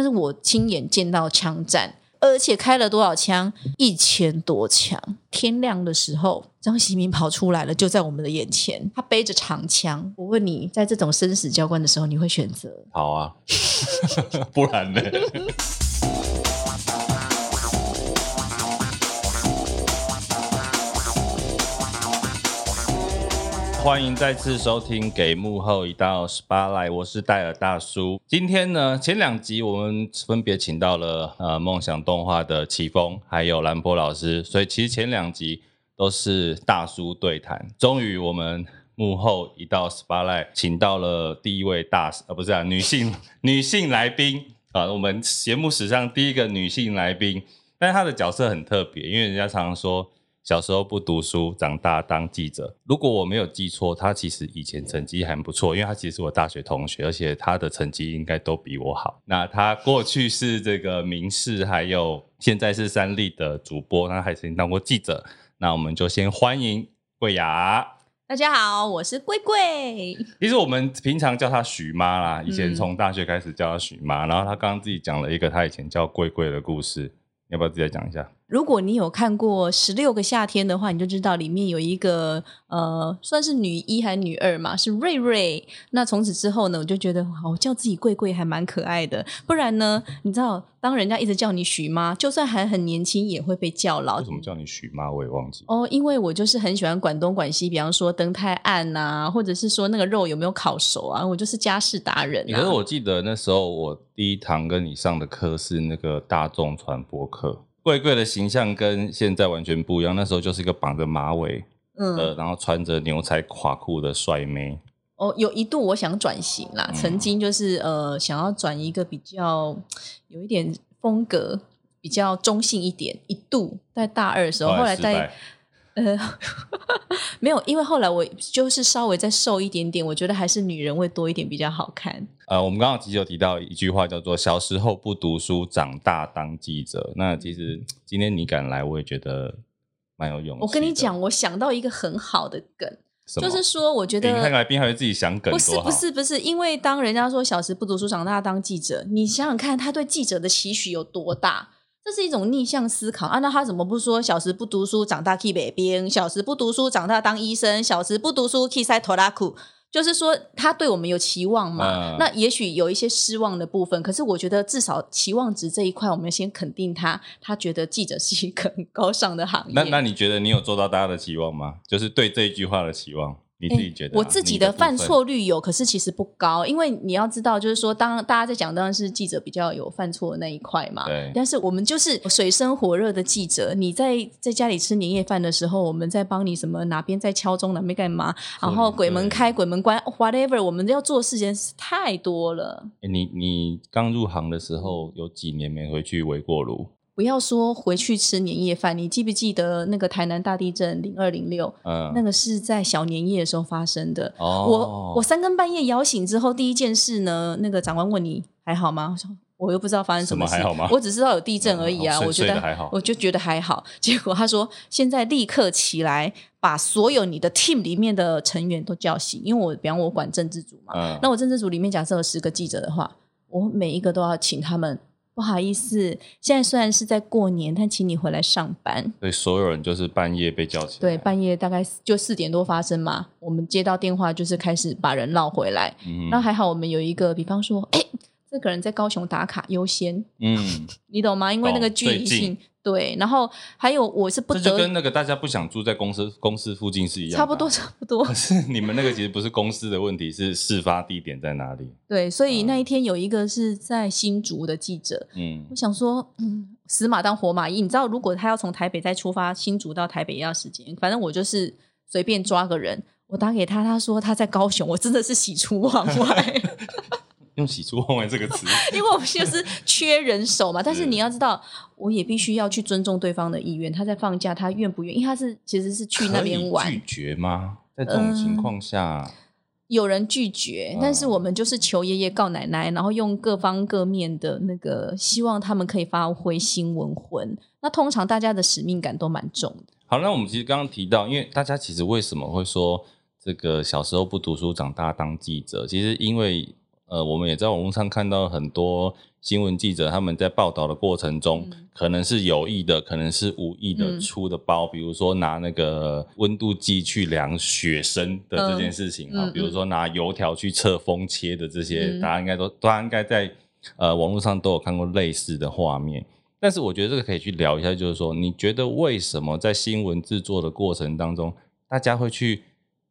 但是我亲眼见到枪战。而且开了多少枪？一千多枪。天亮的时候，张喜明跑出来了，就在我们的眼前。他背着长枪。我问你，在这种生死交关的时候，你会选择？好啊，不然呢？欢迎再次收听《给幕后一道 Spotlight》，我是戴尔大叔。今天呢，前两集我们分别请到了呃梦想动画的启峰，还有兰波老师，所以其实前两集都是大叔对谈。终于，我们幕后一道 Spotlight 请到了第一位大呃不是啊女性 女性来宾啊，我们节目史上第一个女性来宾，但她的角色很特别，因为人家常常说。小时候不读书，长大当记者。如果我没有记错，他其实以前成绩还不错，因为他其实是我大学同学，而且他的成绩应该都比我好。那他过去是这个民视，还有现在是三立的主播，那还曾经当过记者。那我们就先欢迎桂雅。大家好，我是桂桂。其实我们平常叫她许妈啦，以前从大学开始叫她许妈，嗯、然后她刚刚自己讲了一个她以前叫桂桂的故事，要不要自己来讲一下？如果你有看过《十六个夏天》的话，你就知道里面有一个呃，算是女一还是女二嘛，是瑞瑞。那从此之后呢，我就觉得我叫自己贵贵还蛮可爱的。不然呢，你知道，当人家一直叫你许妈，就算还很年轻，也会被叫老。为什么叫你许妈？我也忘记。哦，因为我就是很喜欢管东管西，比方说灯太暗啊，或者是说那个肉有没有烤熟啊，我就是家事达人啊。可是我记得那时候我第一堂跟你上的课是那个大众传播课。贵贵的形象跟现在完全不一样，那时候就是一个绑着马尾，嗯，呃，然后穿着牛仔垮裤的帅妹。哦，有一度我想转型啦，嗯、曾经就是呃想要转一个比较有一点风格，比较中性一点。一度在大二的时候，后来，后来在。呃，没有，因为后来我就是稍微再瘦一点点，我觉得还是女人味多一点比较好看。呃，我们刚刚其实有提到一句话，叫做“小时候不读书，长大当记者”。那其实今天你敢来，我也觉得蛮有用的。我跟你讲，我想到一个很好的梗，就是说，我觉得你看来宾还会自己想梗，不是不是不是，因为当人家说小时不读书，长大当记者，你想想看，他对记者的期许有多大？这是一种逆向思考啊！那他怎么不说小时不读书，长大去北边；小时不读书，长大当医生；小时不读书，去塞拖拉库？就是说，他对我们有期望嘛？嗯、那也许有一些失望的部分，可是我觉得至少期望值这一块，我们先肯定他。他觉得记者是一个很高尚的行业。那那你觉得你有做到大家的期望吗？就是对这一句话的期望？你自己觉得、啊？我自己的犯错率有，可是其实不高，因为你要知道，就是说，当大家在讲，当然是记者比较有犯错的那一块嘛。对。但是我们就是水深火热的记者，你在在家里吃年夜饭的时候，我们在帮你什么哪边在敲钟，哪边干嘛，然后鬼门开，鬼门关，whatever，我们要做的事情是太多了。你你刚入行的时候有几年没回去围过炉？不要说回去吃年夜饭，你记不记得那个台南大地震零二零六？嗯，那个是在小年夜的时候发生的。哦，我我三更半夜摇醒之后，第一件事呢，那个长官问你还好吗？我说我又不知道发生什么事，什么还好吗？我只知道有地震而已啊。嗯、我觉得还好，我就觉得还好。结果他说现在立刻起来，把所有你的 team 里面的成员都叫醒，因为我比方我管政治组嘛，嗯、那我政治组里面假设有十个记者的话，我每一个都要请他们。不好意思，现在虽然是在过年，但请你回来上班。对，所有人就是半夜被叫起来。对，半夜大概就四点多发生嘛。我们接到电话，就是开始把人绕回来。嗯，那还好，我们有一个，比方说，哎，这个人在高雄打卡优先。嗯，你懂吗？因为那个距离性。对，然后还有我是不得，这就跟那个大家不想住在公司公司附近是一样的，差不多差不多。可是你们那个其实不是公司的问题，是事发地点在哪里？对，所以那一天有一个是在新竹的记者，嗯，我想说，嗯，死马当活马医，你知道，如果他要从台北再出发，新竹到台北也要时间，反正我就是随便抓个人，我打给他，他说他在高雄，我真的是喜出望外。用“喜出望外”这个词，因为我们就是缺人手嘛。但是你要知道，我也必须要去尊重对方的意愿。他在放假，他愿不愿意？因为他是其实是去那边玩。拒绝吗？在这种情况下，嗯，有人拒绝，但是我们就是求爷爷告奶奶，然后用各方各面的那个，希望他们可以发挥新闻魂。那通常大家的使命感都蛮重的。好，那我们其实刚刚提到，因为大家其实为什么会说这个小时候不读书，长大当记者？其实因为。呃，我们也在网络上看到很多新闻记者他们在报道的过程中，嗯、可能是有意的，可能是无意的出的包，嗯、比如说拿那个温度计去量雪深的这件事情啊，嗯、比如说拿油条去测风切的这些，嗯、大家应该都大家应该在呃网络上都有看过类似的画面。但是我觉得这个可以去聊一下，就是说，你觉得为什么在新闻制作的过程当中，大家会去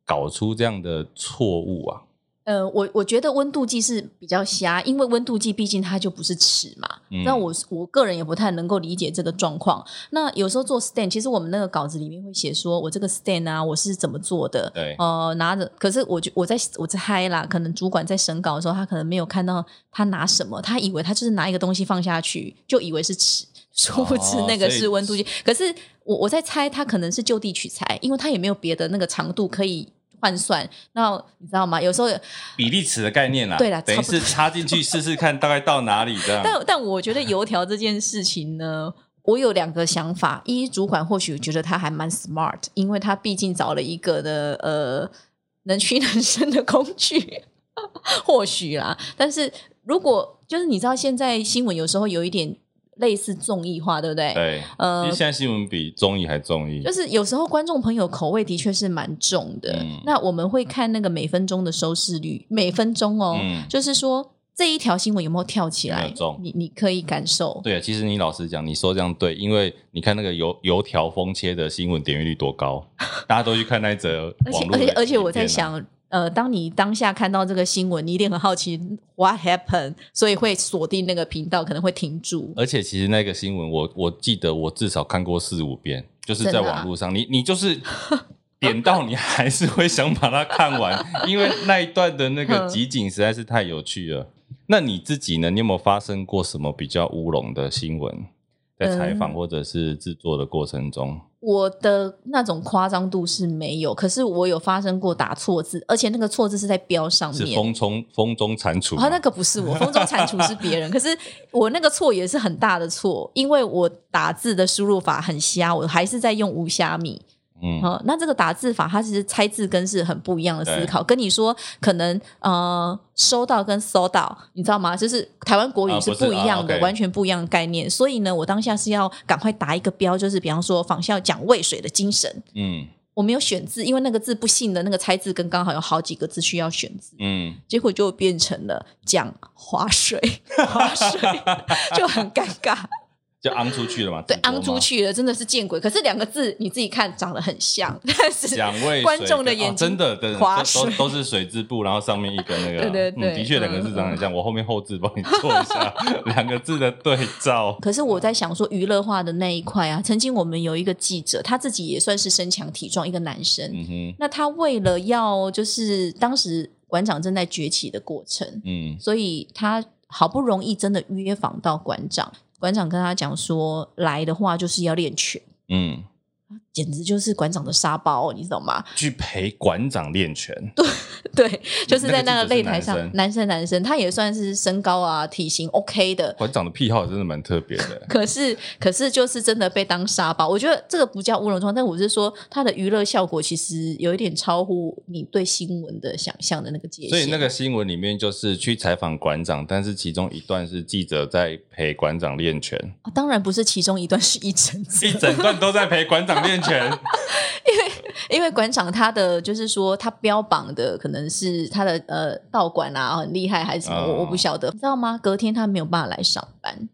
搞出这样的错误啊？呃，我我觉得温度计是比较瞎，因为温度计毕竟它就不是尺嘛。那、嗯、我我个人也不太能够理解这个状况。那有时候做 stand，其实我们那个稿子里面会写说，我这个 stand 啊，我是怎么做的？对，呃，拿着。可是我就我在我在嗨啦，可能主管在审稿的时候，他可能没有看到他拿什么，他以为他就是拿一个东西放下去，就以为是尺，殊不知那个是温度计。哦、可是我我在猜，他可能是就地取材，因为他也没有别的那个长度可以。换算，那你知道吗？有时候比例尺的概念啦，对啦，等于是插进去试试看，大概到哪里这样。但但我觉得油条这件事情呢，我有两个想法：一，主管或许觉得他还蛮 smart，因为他毕竟找了一个的呃能屈 能伸的工具，或许啦。但是如果就是你知道，现在新闻有时候有一点。类似综艺化，对不对？对，呃，因为现在新闻比综艺还综艺。就是有时候观众朋友口味的确是蛮重的。嗯、那我们会看那个每分钟的收视率，每分钟哦，嗯、就是说这一条新闻有没有跳起来？你你可以感受。对啊，其实你老实讲，你说这样对，因为你看那个油油条风切的新闻点阅率多高，大家都去看那则 而且。而且而且我在想。呃，当你当下看到这个新闻，你一定很好奇 what happened，所以会锁定那个频道，可能会停住。而且其实那个新闻，我我记得我至少看过四五遍，就是在网络上，啊、你你就是点到你还是会想把它看完，因为那一段的那个集锦实在是太有趣了。那你自己呢？你有没有发生过什么比较乌龙的新闻，在采访或者是制作的过程中？嗯我的那种夸张度是没有，可是我有发生过打错字，而且那个错字是在标上面。是风中风中蟾蜍？啊，那个不是我，风中蟾蜍是别人。可是我那个错也是很大的错，因为我打字的输入法很瞎，我还是在用无虾米。嗯，那这个打字法，它其实猜字根是很不一样的思考。跟你说，可能呃，收到跟收到，你知道吗？就是台湾国语是不一样的，啊啊、完全不一样的概念。所以呢，我当下是要赶快打一个标，就是比方说仿效讲渭水的精神。嗯，我没有选字，因为那个字不幸的那个猜字根刚好有好几个字需要选字。嗯，结果就变成了讲划水，划水 就很尴尬。就昂出去了嘛？对，昂出去了，真的是见鬼！可是两个字你自己看长得很像，但是观众的眼睛真的的都都是水字部，然后上面一个那个，对对对，的确两个字长得很像。我后面后置帮你做一下两个字的对照。可是我在想说娱乐化的那一块啊，曾经我们有一个记者，他自己也算是身强体壮一个男生，嗯哼，那他为了要就是当时馆长正在崛起的过程，嗯，所以他好不容易真的约访到馆长。馆长跟他讲说，来的话就是要练拳。嗯。简直就是馆长的沙包，你知道吗？去陪馆长练拳，对对，就是在那个擂台上，男生男生，他也算是身高啊体型 OK 的。馆长的癖好真的蛮特别的。可是可是就是真的被当沙包，我觉得这个不叫乌龙状，但我是说他的娱乐效果其实有一点超乎你对新闻的想象的那个界限。所以那个新闻里面就是去采访馆长，但是其中一段是记者在陪馆长练拳。哦，当然不是其中一段，是一整一整段都在陪馆长练拳。因为 因为馆长他的就是说他标榜的可能是他的呃道馆啊很厉害还是什么，我、嗯、我不晓得，你知道吗？隔天他没有办法来上班，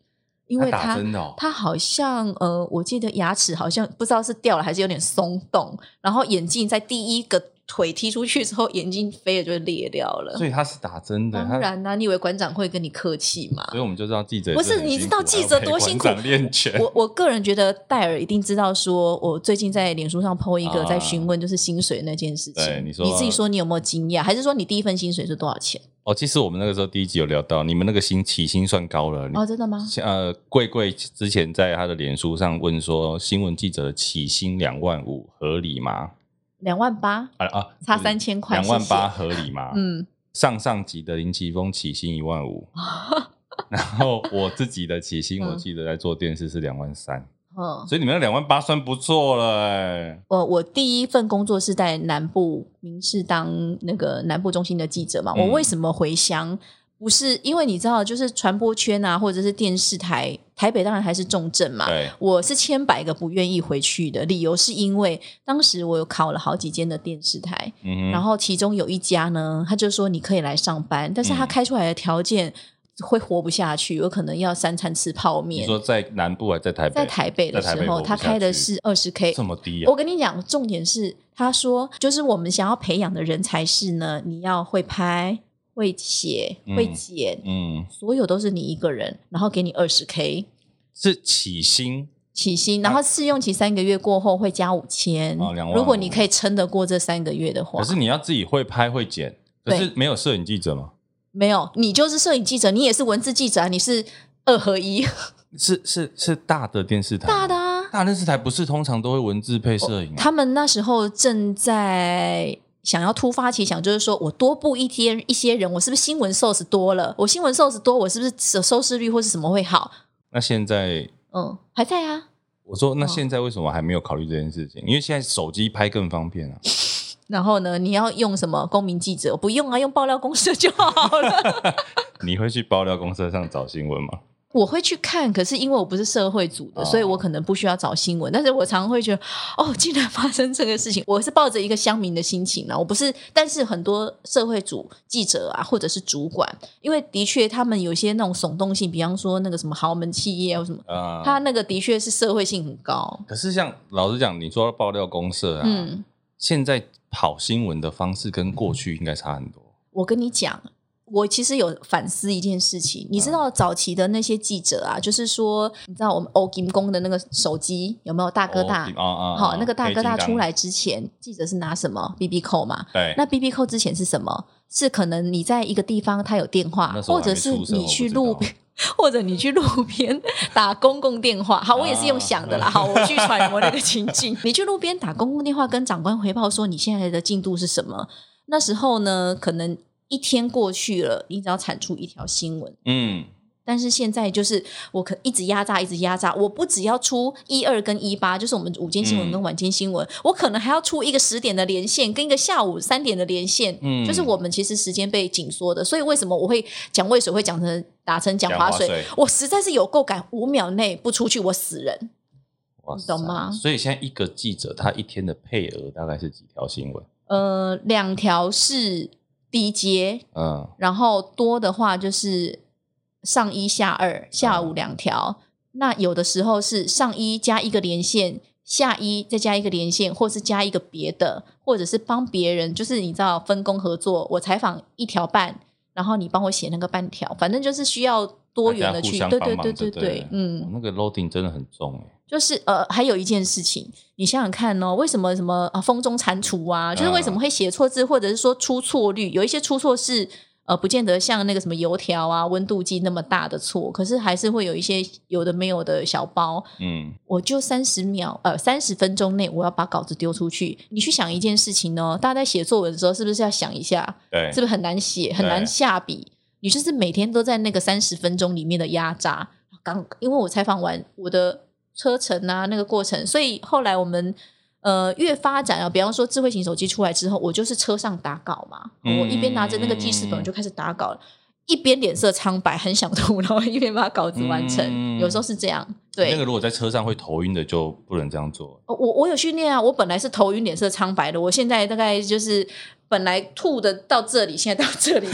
因为他他，哦、他好像呃我记得牙齿好像不知道是掉了还是有点松动，然后眼镜在第一个。腿踢出去之后，眼睛飞了就裂掉了。所以他是打针的。当然啦、啊，你以为馆长会跟你客气吗？所以我们就知道记者不是，你知道记者多辛苦。练拳。我我个人觉得戴尔一定知道，说我最近在脸书上 po 一个在询问就是薪水那件事情。对，你说你自己说你有没有惊讶？还是说你第一份薪水是多少钱？哦，其实我们那个时候第一集有聊到，你们那个薪起薪算高了。哦，真的吗？呃，贵贵之前在他的脸书上问说，新闻记者的起薪两万五合理吗？两万八啊啊，差三千块，两万八合理吗？嗯，上上级的林奇峰起薪一万五，然后我自己的起薪，我记得在做电视是两万三，嗯，所以你们的两万八算不错了哎。我我第一份工作是在南部民视当那个南部中心的记者嘛，我为什么回乡？不是，因为你知道，就是传播圈啊，或者是电视台，台北当然还是重镇嘛。对，我是千百个不愿意回去的理由，是因为当时我有考了好几间的电视台，嗯，然后其中有一家呢，他就说你可以来上班，但是他开出来的条件会活不下去，有可能要三餐吃泡面。你说在南部还是在台北？在台北的时候，他开的是二十 K，这么低啊！我跟你讲，重点是他说，就是我们想要培养的人才是呢，你要会拍。会写会剪，嗯，嗯，所有都是你一个人，然后给你二十 K，是起薪，起薪，然后试用期三个月过后会加五千，如果你可以撑得过这三个月的话，可是你要自己会拍会剪，可是没有摄影记者吗？没有，你就是摄影记者，你也是文字记者啊，你是二合一，是是是大的电视台，大的啊，大电视台不是通常都会文字配摄影，他们那时候正在。想要突发奇想，就是说我多布一天一些人，我是不是新闻 source 多了？我新闻 source 多，我是不是收视率或是什么会好？那现在，嗯，还在啊。我说，那现在为什么还没有考虑这件事情？因为现在手机拍更方便啊。然后呢，你要用什么公民记者？不用啊，用爆料公社就好了。你会去爆料公社上找新闻吗？我会去看，可是因为我不是社会组的，哦、所以我可能不需要找新闻。但是我常常会觉得，哦，竟然发生这个事情，我是抱着一个乡民的心情呢。我不是，但是很多社会组记者啊，或者是主管，因为的确他们有些那种耸动性，比方说那个什么豪门企业啊什么，啊、他那个的确是社会性很高。可是像老实讲，你说爆料公社啊，嗯，现在跑新闻的方式跟过去应该差很多。我跟你讲。我其实有反思一件事情，你知道早期的那些记者啊，就是说，你知道我们欧金工的那个手机有没有大哥大？好，那个大哥大出来之前，记者是拿什么？BB 扣嘛。对。那 BB 扣之前是什么？是可能你在一个地方，他有电话，或者是你去路边，或者你去路边 打公共电话。好，我也是用想的啦。好，我去揣摩那个情境。你去路边打公共电话，跟长官回报说你现在的进度是什么？那时候呢，可能。一天过去了，你只要产出一条新闻，嗯，但是现在就是我可一直压榨，一直压榨，我不只要出一二跟一八，就是我们午间新闻跟晚间新闻，嗯、我可能还要出一个十点的连线，跟一个下午三点的连线，嗯，就是我们其实时间被紧缩的，所以为什么我会讲渭水会讲成打成讲滑水？我实在是有够赶，五秒内不出去我死人，你懂吗？所以现在一个记者他一天的配额大概是几条新闻？呃，两条是。低阶，嗯，然后多的话就是上一下二，下午两条。嗯、那有的时候是上一加一个连线，下一再加一个连线，或是加一个别的，或者是帮别人，就是你知道分工合作。我采访一条半，然后你帮我写那个半条，反正就是需要多元的去，对对对对对，嗯，那个 loading 真的很重哎。就是呃，还有一件事情，你想想看哦，为什么什么啊风中蟾蜍啊，就是为什么会写错字，或者是说出错率，有一些出错是呃，不见得像那个什么油条啊、温度计那么大的错，可是还是会有一些有的没有的小包。嗯，我就三十秒呃三十分钟内我要把稿子丢出去，你去想一件事情哦，大家在写作文的时候是不是要想一下？对，是不是很难写，很难下笔？你就是每天都在那个三十分钟里面的压榨。刚因为我采访完我的。车程啊，那个过程，所以后来我们呃越发展啊，比方说智慧型手机出来之后，我就是车上打稿嘛，嗯、我一边拿着那个记事本就开始打稿了，一边脸色苍白，很想吐，然后一边把稿子完成，嗯、有时候是这样。对，那个如果在车上会头晕的就不能这样做。我我有训练啊，我本来是头晕、脸色苍白的，我现在大概就是本来吐的到这里，现在到这里。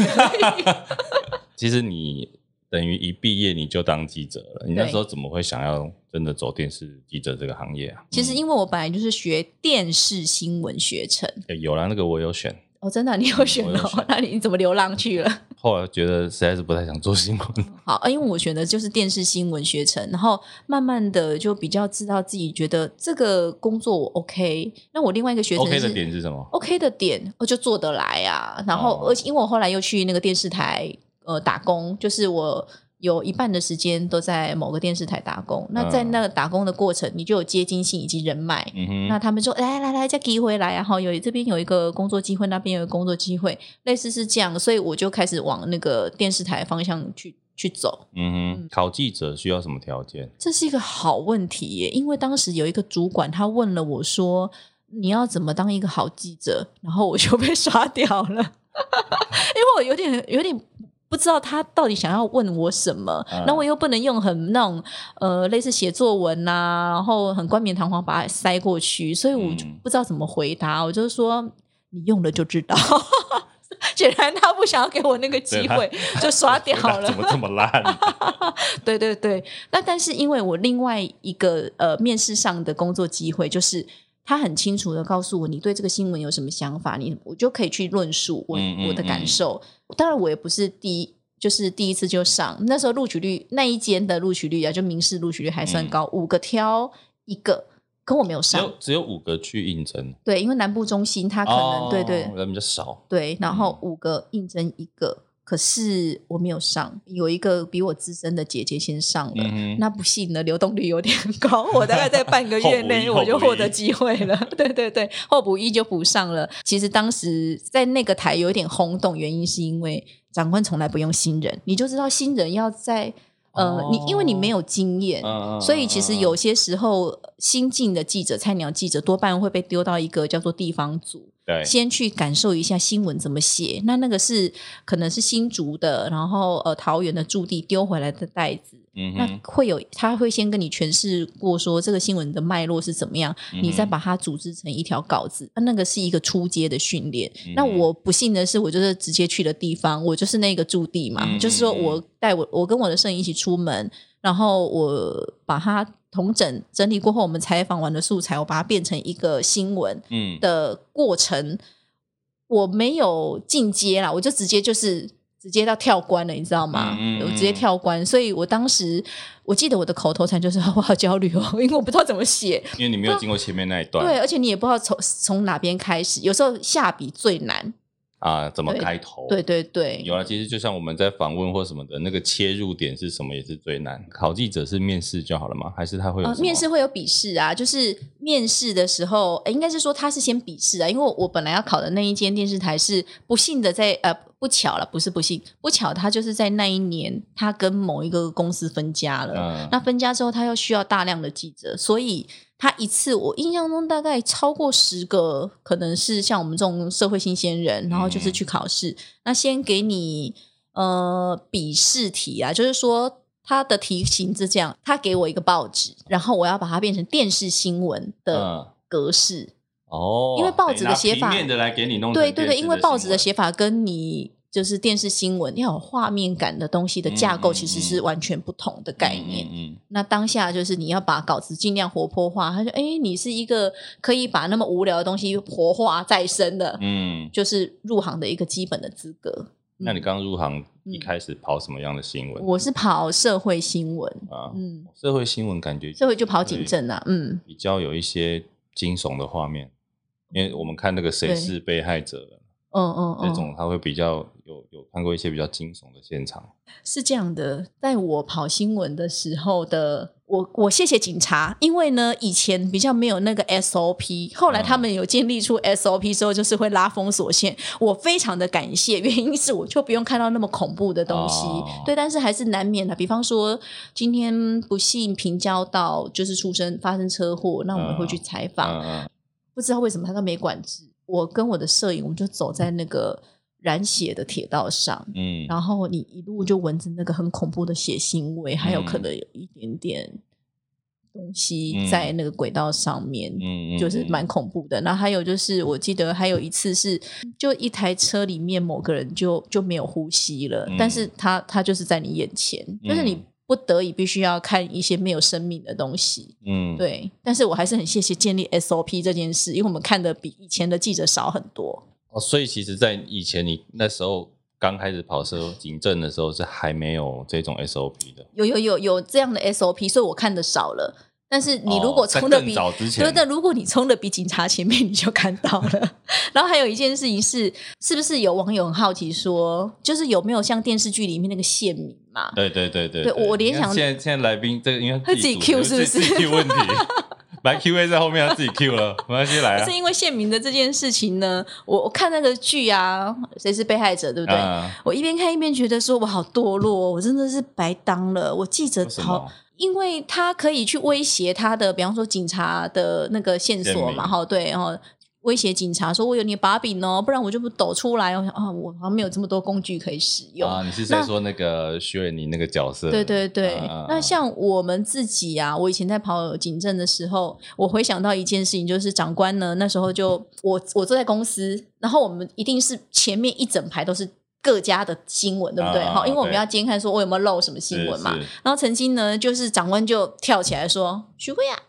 其实你。等于一毕业你就当记者了，你那时候怎么会想要真的走电视记者这个行业啊？其实因为我本来就是学电视新闻学程，欸、有啦，那个我有选。哦，真的，你有选哦？选 那你怎么流浪去了？后来觉得实在是不太想做新闻。好，因为我选的就是电视新闻学程，然后慢慢的就比较知道自己觉得这个工作我 OK。那我另外一个学程 OK 的点是什么？OK 的点我就做得来啊。然后而且因为我后来又去那个电视台。呃，打工就是我有一半的时间都在某个电视台打工。嗯、那在那个打工的过程，你就有接近性以及人脉。那他们说：“来来来，再给回来，然后有这边有一个工作机会，那边有一个工作机会，类似是这样。”所以我就开始往那个电视台方向去去走。嗯哼，考记者需要什么条件？这是一个好问题耶，因为当时有一个主管他问了我说：“你要怎么当一个好记者？”然后我就被 刷掉了，因为我有点有点。不知道他到底想要问我什么，那、嗯、我又不能用很那种呃类似写作文呐、啊，然后很冠冕堂皇把它塞过去，所以我就不知道怎么回答。嗯、我就是说，你用了就知道。显然他不想要给我那个机会，就刷掉了。怎么这么烂？对对对，那但是因为我另外一个呃面试上的工作机会就是。他很清楚的告诉我，你对这个新闻有什么想法，你我就可以去论述我嗯嗯嗯我的感受。当然，我也不是第一，就是第一次就上。那时候录取率那一间的录取率啊，就民事录取率还算高，嗯、五个挑一个，可我没有上。只有只有五个去应征。对，因为南部中心他可能、哦、对对人比较少。对，然后五个应征一个。可是我没有上，有一个比我资深的姐姐先上了。嗯、那不幸的流动率有点高，我大概在半个月 内我就获得机会了。对对对，候补一就补上了。其实当时在那个台有一点轰动，原因是因为长官从来不用新人，你就知道新人要在呃，你因为你没有经验，哦、所以其实有些时候新进的记者、菜鸟记者多半会被丢到一个叫做地方组。对，先去感受一下新闻怎么写。那那个是可能是新竹的，然后呃桃园的驻地丢回来的袋子。嗯，那会有他会先跟你诠释过说这个新闻的脉络是怎么样，嗯、你再把它组织成一条稿子。那那个是一个初阶的训练。嗯、那我不幸的是，我就是直接去的地方，我就是那个驻地嘛，嗯、就是说我带我我跟我的摄影一起出门，然后我把它。统整整理过后，我们采访完的素材，我把它变成一个新闻。嗯，的过程、嗯、我没有进阶啦，我就直接就是直接到跳关了，你知道吗？嗯嗯、我直接跳关，所以我当时我记得我的口头禅就是我好焦虑哦，因为我不知道怎么写，因为你没有经过前面那一段，对，而且你也不知道从从哪边开始，有时候下笔最难。啊，怎么开头？对对对，有啊。其实就像我们在访问或什么的那个切入点是什么，也是最难。考记者是面试就好了吗？还是他会有、呃？面试会有笔试啊。就是面试的时候，欸、应该是说他是先笔试啊。因为我本来要考的那一间电视台是不幸的在呃不巧了，不是不幸不巧，他就是在那一年他跟某一个公司分家了。嗯、那分家之后，他又需要大量的记者，所以。他一次，我印象中大概超过十个，可能是像我们这种社会新鲜人，然后就是去考试。嗯、那先给你呃笔试题啊，就是说他的题型是这样，他给我一个报纸，然后我要把它变成电视新闻的格式。嗯、哦，因为报纸的写法，面的来给你弄。对对对，因为报纸的写法跟你。就是电视新闻要有画面感的东西的架构，其实是完全不同的概念。嗯那当下就是你要把稿子尽量活泼化。他说：“哎，你是一个可以把那么无聊的东西活化再生的，嗯，就是入行的一个基本的资格。嗯”那你刚入行一开始跑什么样的新闻？我是跑社会新闻啊，嗯，社会新闻感觉社会就跑警政啊，嗯，比较有一些惊悚的画面，因为我们看那个谁是被害者。嗯嗯，这种他会比较有有看过一些比较惊悚的现场，是这样的。在我跑新闻的时候的我，我谢谢警察，因为呢以前比较没有那个 SOP，后来他们有建立出 SOP 之后，就是会拉封锁线。我非常的感谢，原因是我就不用看到那么恐怖的东西。哦、对，但是还是难免的。比方说今天不幸平交道就是出生发生车祸，那我们会去采访，嗯嗯、不知道为什么他都没管制。我跟我的摄影，我们就走在那个染血的铁道上，嗯，然后你一路就闻着那个很恐怖的血腥味，嗯、还有可能有一点点东西在那个轨道上面，嗯，就是蛮恐怖的。那、嗯、还有就是，我记得还有一次是，就一台车里面某个人就就没有呼吸了，嗯、但是他他就是在你眼前，嗯、就是你。不得已必须要看一些没有生命的东西，嗯，对。但是我还是很谢谢建立 SOP 这件事，因为我们看的比以前的记者少很多。哦，所以其实，在以前你那时候刚开始跑车警政的时候，是还没有这种 SOP 的。有有有有这样的 SOP，所以我看的少了。但是你如果冲的比，对但，如果你冲的比警察前面，你就看到了。然后还有一件事情是，是不是有网友很好奇说，就是有没有像电视剧里面那个县民嘛？对对对对，对我联想现在现在来宾这个应该他自己 Q 是不是？自己 Q 问题，来 Q A 在后面他自己 Q 了，没关系来啊。是因为县民的这件事情呢，我我看那个剧啊，谁是被害者，对不对？啊、我一边看一边觉得说我好堕落，我真的是白当了，我记者好。因为他可以去威胁他的，比方说警察的那个线索嘛，哈，对，然后威胁警察说：“我有你的把柄哦，不然我就不抖出来。”我想啊，我好像没有这么多工具可以使用啊。你是在说那个徐伟妮那个角色？对对对。啊、那像我们自己啊，我以前在跑警政的时候，我回想到一件事情，就是长官呢，那时候就我我坐在公司，然后我们一定是前面一整排都是各家的新闻，对不对？哈、啊，因为我们要监看说我有没有漏什么新闻嘛。然后曾经呢，就是长官就跳起来说：“徐慧啊，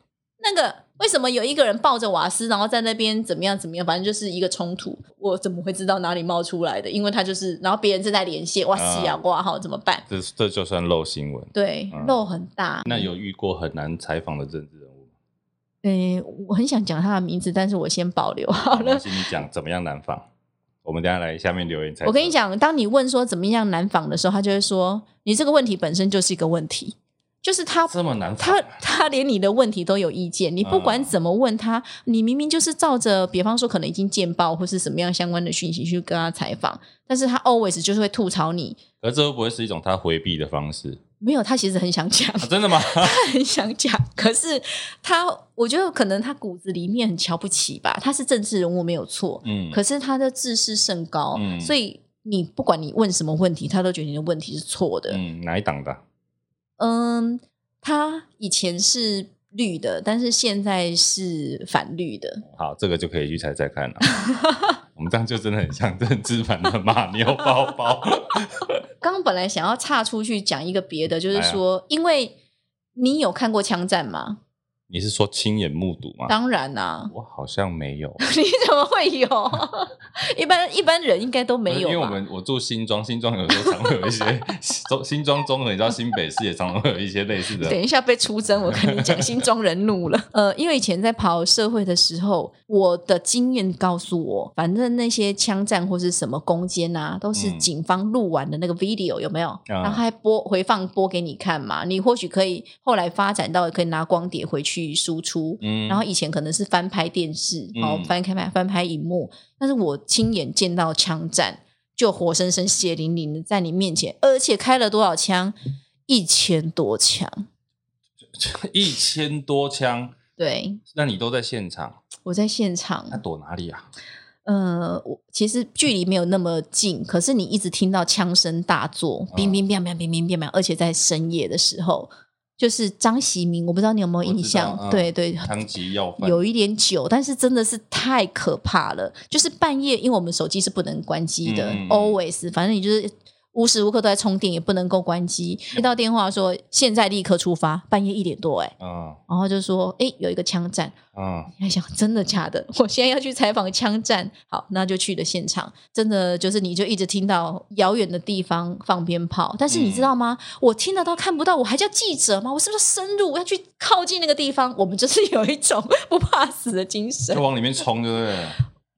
那个。”为什么有一个人抱着瓦斯，然后在那边怎么样怎么样？反正就是一个冲突。我怎么会知道哪里冒出来的？因为他就是，然后别人正在连线，哇塞啊，挂号怎么办？这这就算漏新闻，对，嗯、漏很大。那有遇过很难采访的政治人物吗？诶，我很想讲他的名字，但是我先保留好了。请你讲怎么样难访？我们等下来下面留言猜。我跟你讲，当你问说怎么样难访的时候，他就会说你这个问题本身就是一个问题。就是他这么难，他 他连你的问题都有意见，你不管怎么问他，嗯、你明明就是照着，比方说可能已经见报或是什么样相关的讯息去跟他采访，但是他 always 就是会吐槽你，而这会不会是一种他回避的方式？没有，他其实很想讲、啊，真的吗？他很想讲，可是他，我觉得可能他骨子里面很瞧不起吧，他是政治人物没有错，嗯，可是他的自视甚高，嗯，所以你不管你问什么问题，他都觉得你的问题是错的，嗯，哪一党的？嗯，它以前是绿的，但是现在是反绿的。好，这个就可以去猜猜看了。我们这样就真的很像政治版的马牛包包。刚刚本来想要岔出去讲一个别的，就是说，哎、因为你有看过枪战吗？你是说亲眼目睹吗？当然啦、啊，我好像没有。你怎么会有？一般一般人应该都没有。因为我们我住新庄，新庄有时候常会有一些 中新庄中和，你知道新北市也常常会有一些类似的。等一下被出征，我跟你讲，新庄人怒了。呃，因为以前在跑社会的时候，我的经验告诉我，反正那些枪战或是什么攻坚啊，都是警方录完的那个 video 有没有？嗯、然后还播回放播给你看嘛？你或许可以后来发展到可以拿光碟回去。输出，嗯，然后以前可能是翻拍电视，然后翻开拍翻拍荧幕，但是我亲眼见到枪战，就活生生血淋淋的在你面前，而且开了多少枪？一千多枪，一千多枪，对，那你都在现场？我在现场，那躲哪里啊？呃，我其实距离没有那么近，可是你一直听到枪声大作，乒乒乓乓，乒乒乓乓，而且在深夜的时候。就是张喜明，我不知道你有没有印象？嗯、对对，枪击要饭有一点久，但是真的是太可怕了。就是半夜，因为我们手机是不能关机的、嗯、，always，反正你就是。无时无刻都在充电，也不能够关机。接到电话说现在立刻出发，半夜一点多哎，嗯，然后就说哎有一个枪战，嗯，你还想真的假的？我现在要去采访枪战，好，那就去了现场。真的就是你就一直听到遥远的地方放鞭炮，但是你知道吗？嗯、我听得到看不到，我还叫记者吗？我是不是深入我要去靠近那个地方？我们就是有一种 不怕死的精神，就往里面冲，对不对？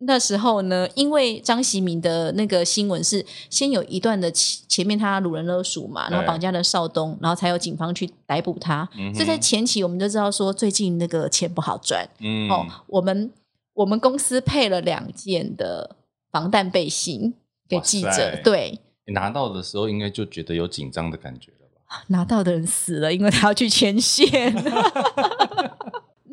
那时候呢，因为张喜明的那个新闻是先有一段的前前面他掳人勒赎嘛，然后绑架了少东，然后才有警方去逮捕他。所以、嗯、在前期我们就知道说，最近那个钱不好赚。嗯，哦，我们我们公司配了两件的防弹背心给记者。塞对，你拿到的时候应该就觉得有紧张的感觉了吧？拿到的人死了，因为他要去前线。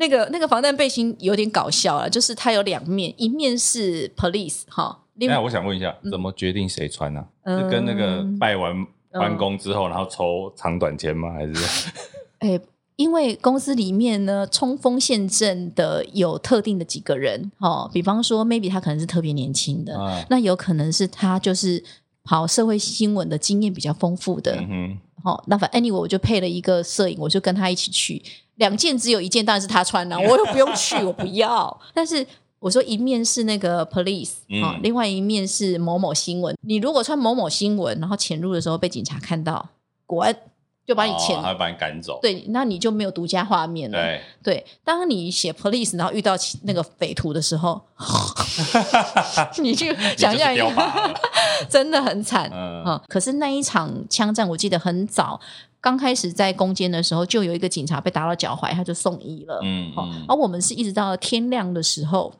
那个那个防弹背心有点搞笑啊，就是它有两面，一面是 police 哈。那我想问一下，怎么决定谁穿呢？是跟那个拜完完工之后，然后抽长短签吗？还是？哎，因为公司里面呢，冲锋陷阵的有特定的几个人，哈，比方说 maybe 他可能是特别年轻的，那有可能是他就是跑社会新闻的经验比较丰富的，嗯好，那反 anyway 我就配了一个摄影，我就跟他一起去。两件只有一件，当然是他穿了，我又不用去，我不要。但是我说一面是那个 police 啊、嗯，另外一面是某某新闻。你如果穿某某新闻，然后潜入的时候被警察看到，滚，就把你潜，他会把你赶走。对，那你就没有独家画面了。对，对，当你写 police，然后遇到那个匪徒的时候，你去想象一下，真的很惨。嗯，嗯，可是那一场枪战，我记得很早。刚开始在攻坚的时候，就有一个警察被打到脚踝，他就送医了。嗯，好、嗯，而我们是一直到了天亮的时候，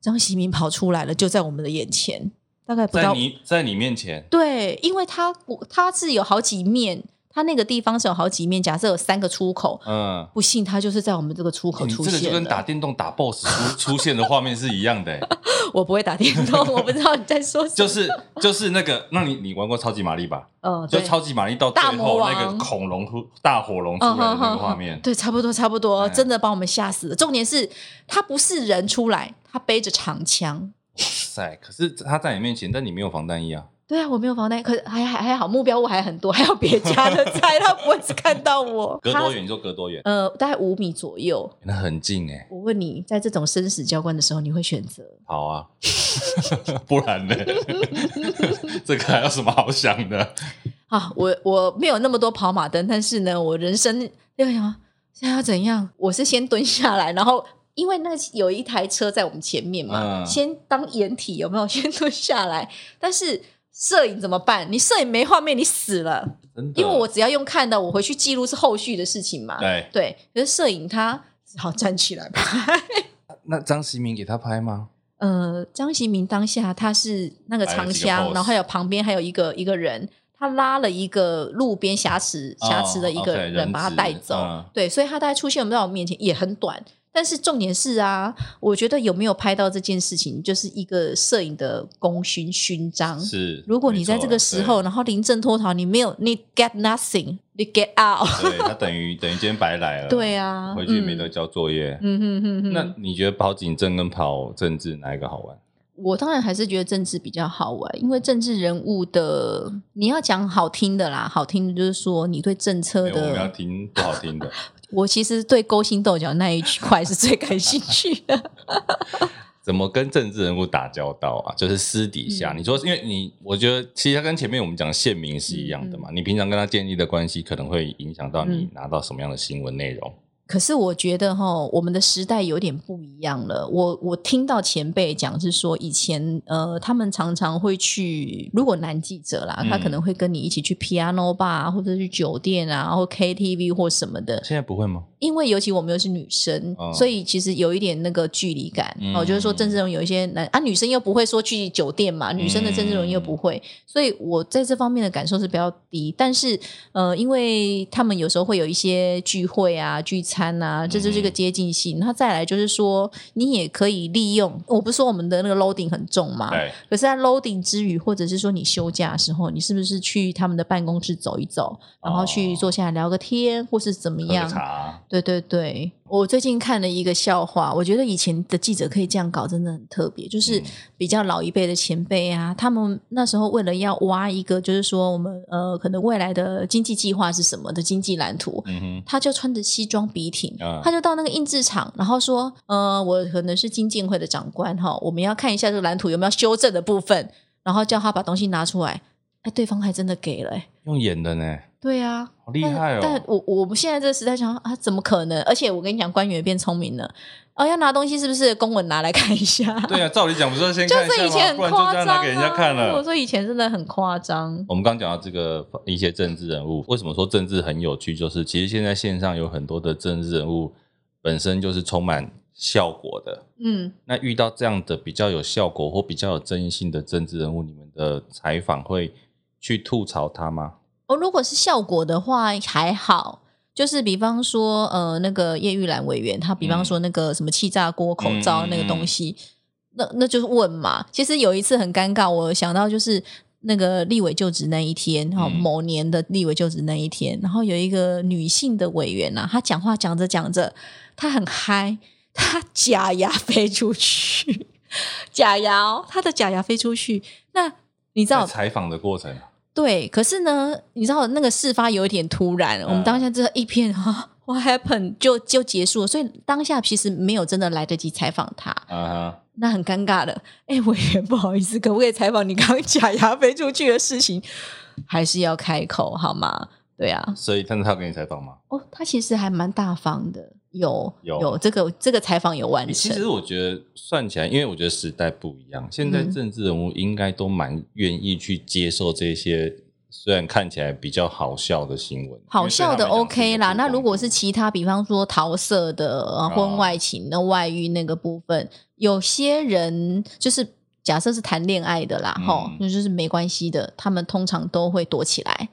张喜明跑出来了，就在我们的眼前，大概不到在你在你面前。对，因为他他是有好几面。它那个地方是有好几面，假设有三个出口，嗯，不信它就是在我们这个出口出现。这个就跟打电动打 BOSS 出 出现的画面是一样的。我不会打电动，我不知道你在说什么。就是就是那个，那你你玩过超级玛丽吧？嗯，就超级玛丽到最后那个恐龙出大火龙出来的那个画面，对，差不多差不多，真的把我们吓死了。重点是他不是人出来，他背着长枪。哇塞！可是他在你面前，但你没有防弹衣啊。对啊，我没有防弹，可是还还还好，目标物还很多，还有别家的 菜，他不会只看到我。隔多远？你说隔多远？呃，大概五米左右。那很近哎。我问你，在这种生死交关的时候，你会选择？好啊，不然呢？这个还有什么好想的？啊，我我没有那么多跑马灯，但是呢，我人生要想现在要怎样？我是先蹲下来，然后因为那有一台车在我们前面嘛，嗯、先当掩体有没有？先蹲下来，但是。摄影怎么办？你摄影没画面，你死了。因为我只要用看的，我回去记录是后续的事情嘛。对对。可是摄影他只好站起来拍。那张锡明给他拍吗？呃，张锡明当下他是那个长枪，然后还有旁边还有一个一个人，他拉了一个路边挟持挟持的一个人把他带走。嗯、对，所以他大概出现在我们面前也很短。但是重点是啊，我觉得有没有拍到这件事情，就是一个摄影的功勋勋章。是，如果你在这个时候，然后临阵脱逃，你没有，你 get nothing，你 get out。对，他等于等于今天白来了。对啊，回去没得交作业。嗯哼哼哼。那你觉得跑警政跟跑政治哪一个好玩？我当然还是觉得政治比较好玩，因为政治人物的你要讲好听的啦，好听的就是说你对政策的，我们要听不好听的。我其实对勾心斗角那一块是最感兴趣的。怎么跟政治人物打交道啊？就是私底下，嗯、你说，因为你我觉得其实他跟前面我们讲县民是一样的嘛。嗯、你平常跟他建立的关系，可能会影响到你拿到什么样的新闻内容。可是我觉得哈，我们的时代有点不一样了。我我听到前辈讲是说，以前呃，他们常常会去，如果男记者啦，嗯、他可能会跟你一起去 piano bar 或者去酒店啊，或 KTV 或什么的。现在不会吗？因为尤其我们又是女生，哦、所以其实有一点那个距离感。嗯、哦，就是说政治人物有一些男啊，女生又不会说去酒店嘛，女生的政治人物又不会，嗯、所以我在这方面的感受是比较低。但是呃，因为他们有时候会有一些聚会啊，聚餐。啊，这就是一个接近性。那、嗯、再来就是说，你也可以利用。我不是说我们的那个 loading 很重嘛？对。可是，在 loading 之余，或者是说你休假的时候，你是不是去他们的办公室走一走，然后去坐下来聊个天，哦、或是怎么样？茶。对对对。我最近看了一个笑话，我觉得以前的记者可以这样搞，真的很特别。就是比较老一辈的前辈啊，他们那时候为了要挖一个，就是说我们呃可能未来的经济计划是什么的经济蓝图，嗯哼，他就穿着西装笔挺，他就到那个印制厂，然后说，呃，我可能是经建会的长官哈，我们要看一下这个蓝图有没有修正的部分，然后叫他把东西拿出来，哎，对方还真的给了，用演的呢。对啊，好厉害哦！但，但我我们现在这个时代想啊，怎么可能？而且我跟你讲，官员也变聪明了。哦，要拿东西是不是公文拿来看一下？对啊，照理讲不是说先看一下吗？就是以前很夸张啊，拿给人家看了。我说以前真的很夸张。我们刚讲到这个一些政治人物，为什么说政治很有趣？就是其实现在线上有很多的政治人物本身就是充满效果的。嗯，那遇到这样的比较有效果或比较有争议性的政治人物，你们的采访会去吐槽他吗？哦，如果是效果的话还好，就是比方说，呃，那个叶玉兰委员，他比方说那个什么气炸锅口罩那个东西，嗯、那那就是问嘛。其实有一次很尴尬，我想到就是那个立委就职那一天，哈、嗯，某年的立委就职那一天，然后有一个女性的委员呐，她讲话讲着讲着，她很嗨，她假牙飞出去，假牙，她的假牙飞出去，那你知道采访的过程。对，可是呢，你知道那个事发有一点突然，嗯、我们当下这一片 哈，What happened 就就结束了，所以当下其实没有真的来得及采访他，啊、哈那很尴尬的。哎，委员不好意思，可不可以采访你刚刚 假牙飞出去的事情？还是要开口好吗？对啊，所以，但是他给你采访吗？哦，他其实还蛮大方的，有有，有这个这个采访有完成。其实我觉得算起来，因为我觉得时代不一样，现在政治人物应该都蛮愿意去接受这些、嗯、虽然看起来比较好笑的新闻。好笑的 OK 啦，那如果是其他，比方说桃色的婚外情、那、哦、外遇那个部分，有些人就是假设是谈恋爱的啦，哈、嗯，那就是没关系的，他们通常都会躲起来。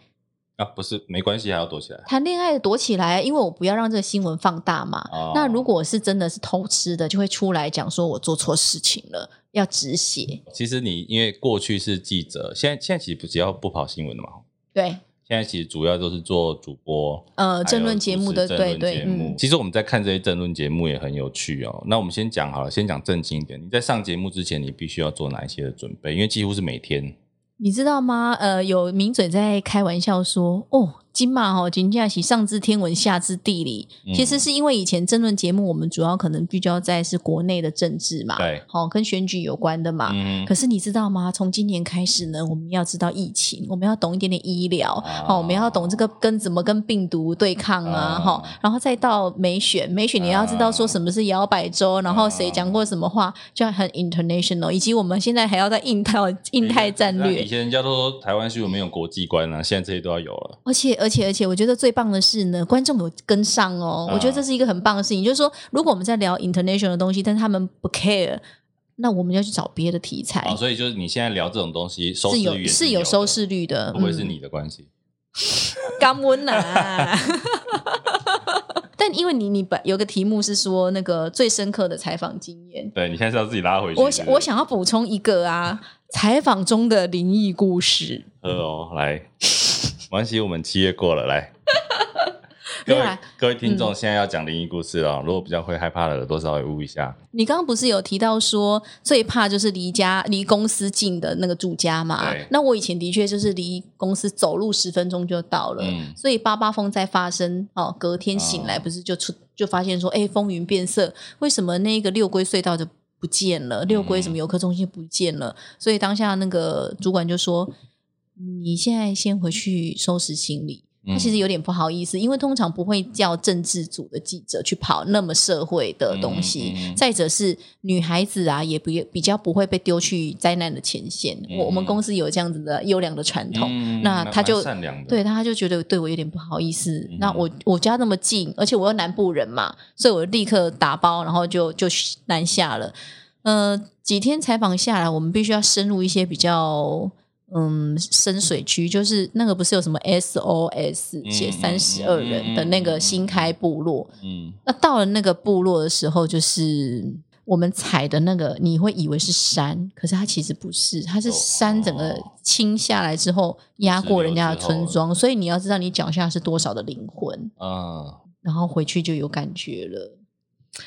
啊，不是，没关系，还要躲起来。谈恋爱躲起来，因为我不要让这个新闻放大嘛。哦、那如果是真的是偷吃的，就会出来讲说我做错事情了，要止血。其实你因为过去是记者，现在现在其实不只要不跑新闻的嘛。对。现在其实主要都是做主播，呃，争论节目的，对对。嗯，其实我们在看这些争论节目也很有趣哦。那我们先讲好了，先讲正经一点。你在上节目之前，你必须要做哪一些的准备？因为几乎是每天。你知道吗？呃，有名嘴在开玩笑说，哦。金马哈金假期上知天文下知地理，嗯、其实是因为以前政论节目我们主要可能聚焦在是国内的政治嘛，对，好跟选举有关的嘛。嗯、可是你知道吗？从今年开始呢，我们要知道疫情，我们要懂一点点医疗，好、哦，我们要懂这个跟怎么跟病毒对抗啊，哈、哦，然后再到美选，美选你要知道说什么是摇摆州，然后谁讲过什么话，就很 international，以及我们现在还要在印太印太战略。以前人家都说台湾新闻没有国际观啊，现在这些都要有了，而且。而且而且，我觉得最棒的是呢，观众有跟上哦。我觉得这是一个很棒的事情，就是说，如果我们在聊 international 的东西，但是他们不 care，那我们要去找别的题材。所以就是你现在聊这种东西，收视率是有，是有收视率的，不会是你的关系。刚温啊！但因为你你本有个题目是说那个最深刻的采访经验，对，你现在是要自己拉回去。我想我想要补充一个啊，采访中的灵异故事。呃哦，来。没关系，我们七月过了，来，各位各位听众，现在要讲灵异故事了。嗯、如果比较会害怕的耳朵，稍微捂一下。你刚刚不是有提到说最怕就是离家离公司近的那个住家嘛？对那我以前的确就是离公司走路十分钟就到了，嗯、所以八八风在发生哦，隔天醒来不是就出、嗯、就发现说，哎，风云变色，为什么那个六龟隧道就不见了？六龟什么游客中心不见了？嗯、所以当下那个主管就说。你现在先回去收拾行李，他其实有点不好意思，因为通常不会叫政治组的记者去跑那么社会的东西。嗯嗯、再者是女孩子啊，也不比较不会被丢去灾难的前线。我、嗯、我们公司有这样子的优良的传统，嗯、那他就善良的对他就觉得对我有点不好意思。嗯、那我我家那么近，而且我又南部人嘛，所以我立刻打包，然后就就南下了。呃，几天采访下来，我们必须要深入一些比较。嗯，深水区就是那个不是有什么 SOS 写三十二人的那个新开部落，嗯，嗯，那到了那个部落的时候，就是我们踩的那个，你会以为是山，可是它其实不是，它是山整个倾下来之后压过人家的村庄，所以你要知道你脚下是多少的灵魂啊，然后回去就有感觉了，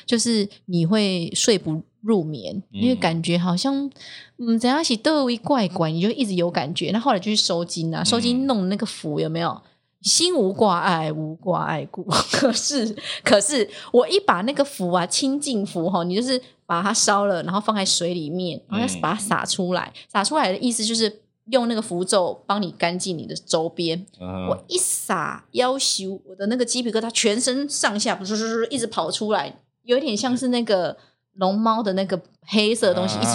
就是你会睡不入眠，因为感觉好像，嗯，怎样起都有一怪怪，你就一直有感觉。那后，后来就去收金啊，收金弄那个符有没有？心无挂碍，无挂碍故。可是，可是我一把那个符啊，清净符哈，你就是把它烧了，然后放在水里面，然后把它洒出来。洒出来的意思就是用那个符咒帮你干净你的周边。嗯、我一洒，要求我的那个鸡皮疙瘩全身上下不是是一直跑出来，有点像是那个。龙猫的那个黑色的东西，一直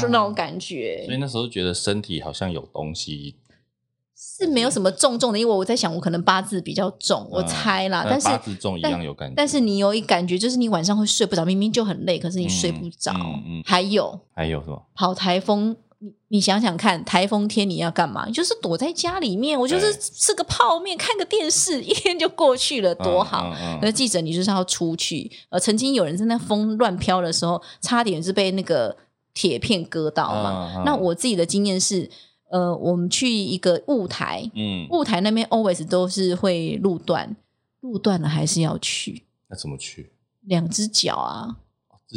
是那种感觉，所以那时候觉得身体好像有东西，是没有什么重重的，因为我在想，我可能八字比较重，我猜啦。但是八字重一样有感觉，但是你有一感觉，就是你晚上会睡不着，明明就很累，可是你睡不着。嗯还有还有什么？跑台风。你想想看，台风天你要干嘛？就是躲在家里面，我就是吃个泡面，看个电视，一天就过去了，多好。那、嗯嗯嗯、记者，你就是要出去。呃，曾经有人在那风乱飘的时候，差点是被那个铁片割到嘛。那我自己的经验是，呃，我们去一个雾台，嗯，雾台那边 always 都是会路段，路段了还是要去。那怎么去？两只脚啊。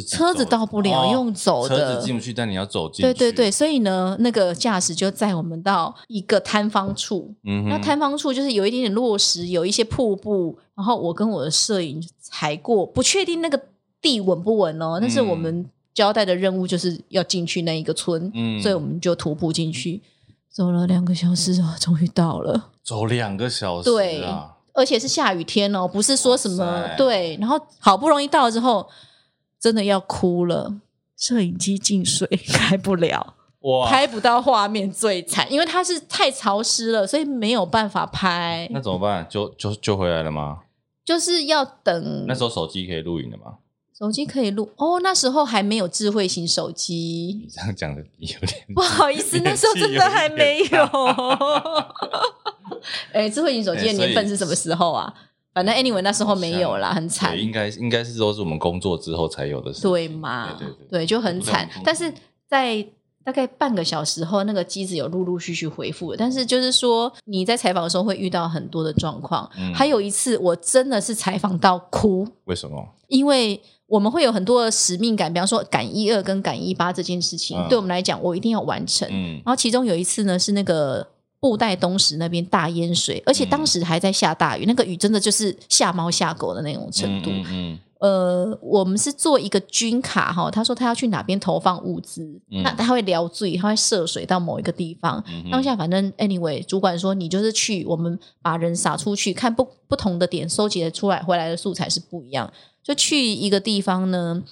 车子到不了，哦、用走的。车子进不去，但你要走进去。对对对，所以呢，那个驾驶就载我们到一个坍方处。嗯，那坍方处就是有一点点落石，有一些瀑布。然后我跟我的摄影踩过，不确定那个地稳不稳哦。但是我们交代的任务就是要进去那一个村，嗯，所以我们就徒步进去，走了两个小时啊，终于到了。走两个小时，啊，对，而且是下雨天哦，不是说什么塞对。然后好不容易到了之后。真的要哭了，摄影机进水 开不了，哇拍不到画面最惨，因为它是太潮湿了，所以没有办法拍。那怎么办？就就就回来了吗？就是要等。那时候手机可以录影的吗？手机可以录哦，那时候还没有智慧型手机。你这样讲的有点不好意思，那时候真的还没有。哎、欸，智慧型手机的年份是什么时候啊？反正 anyway 那时候没有啦，很惨。应该应该是都是我们工作之后才有的事。对嘛？对对对，对，就很惨。但是在大概半个小时后，那个机子有陆陆续续回复。但是就是说，你在采访的时候会遇到很多的状况。嗯。还有一次，我真的是采访到哭。为什么？因为我们会有很多的使命感，比方说赶一二跟赶一八这件事情，嗯，对我们来讲，我一定要完成。嗯。然后其中有一次呢，是那个布袋东石那边大淹水，而且当时还在下大雨，嗯，那个雨真的就是吓猫吓狗的那种程度。呃，我们是做一个军卡哈，他说他要去哪边投放物资，嗯、那他会撩罪，他会涉水到某一个地方。嗯、当下反正 anyway，主管说你就是去，我们把人撒出去，看不不同的点收集的出来回来的素材是不一样。就去一个地方呢，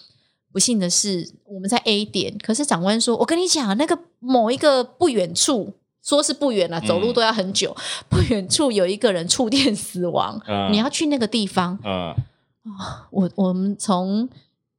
不幸的是我们在 A 点，可是长官说，我跟你讲，那个某一个不远处，说是不远了，走路都要很久，嗯、不远处有一个人触电死亡，嗯、你要去那个地方。嗯我我们从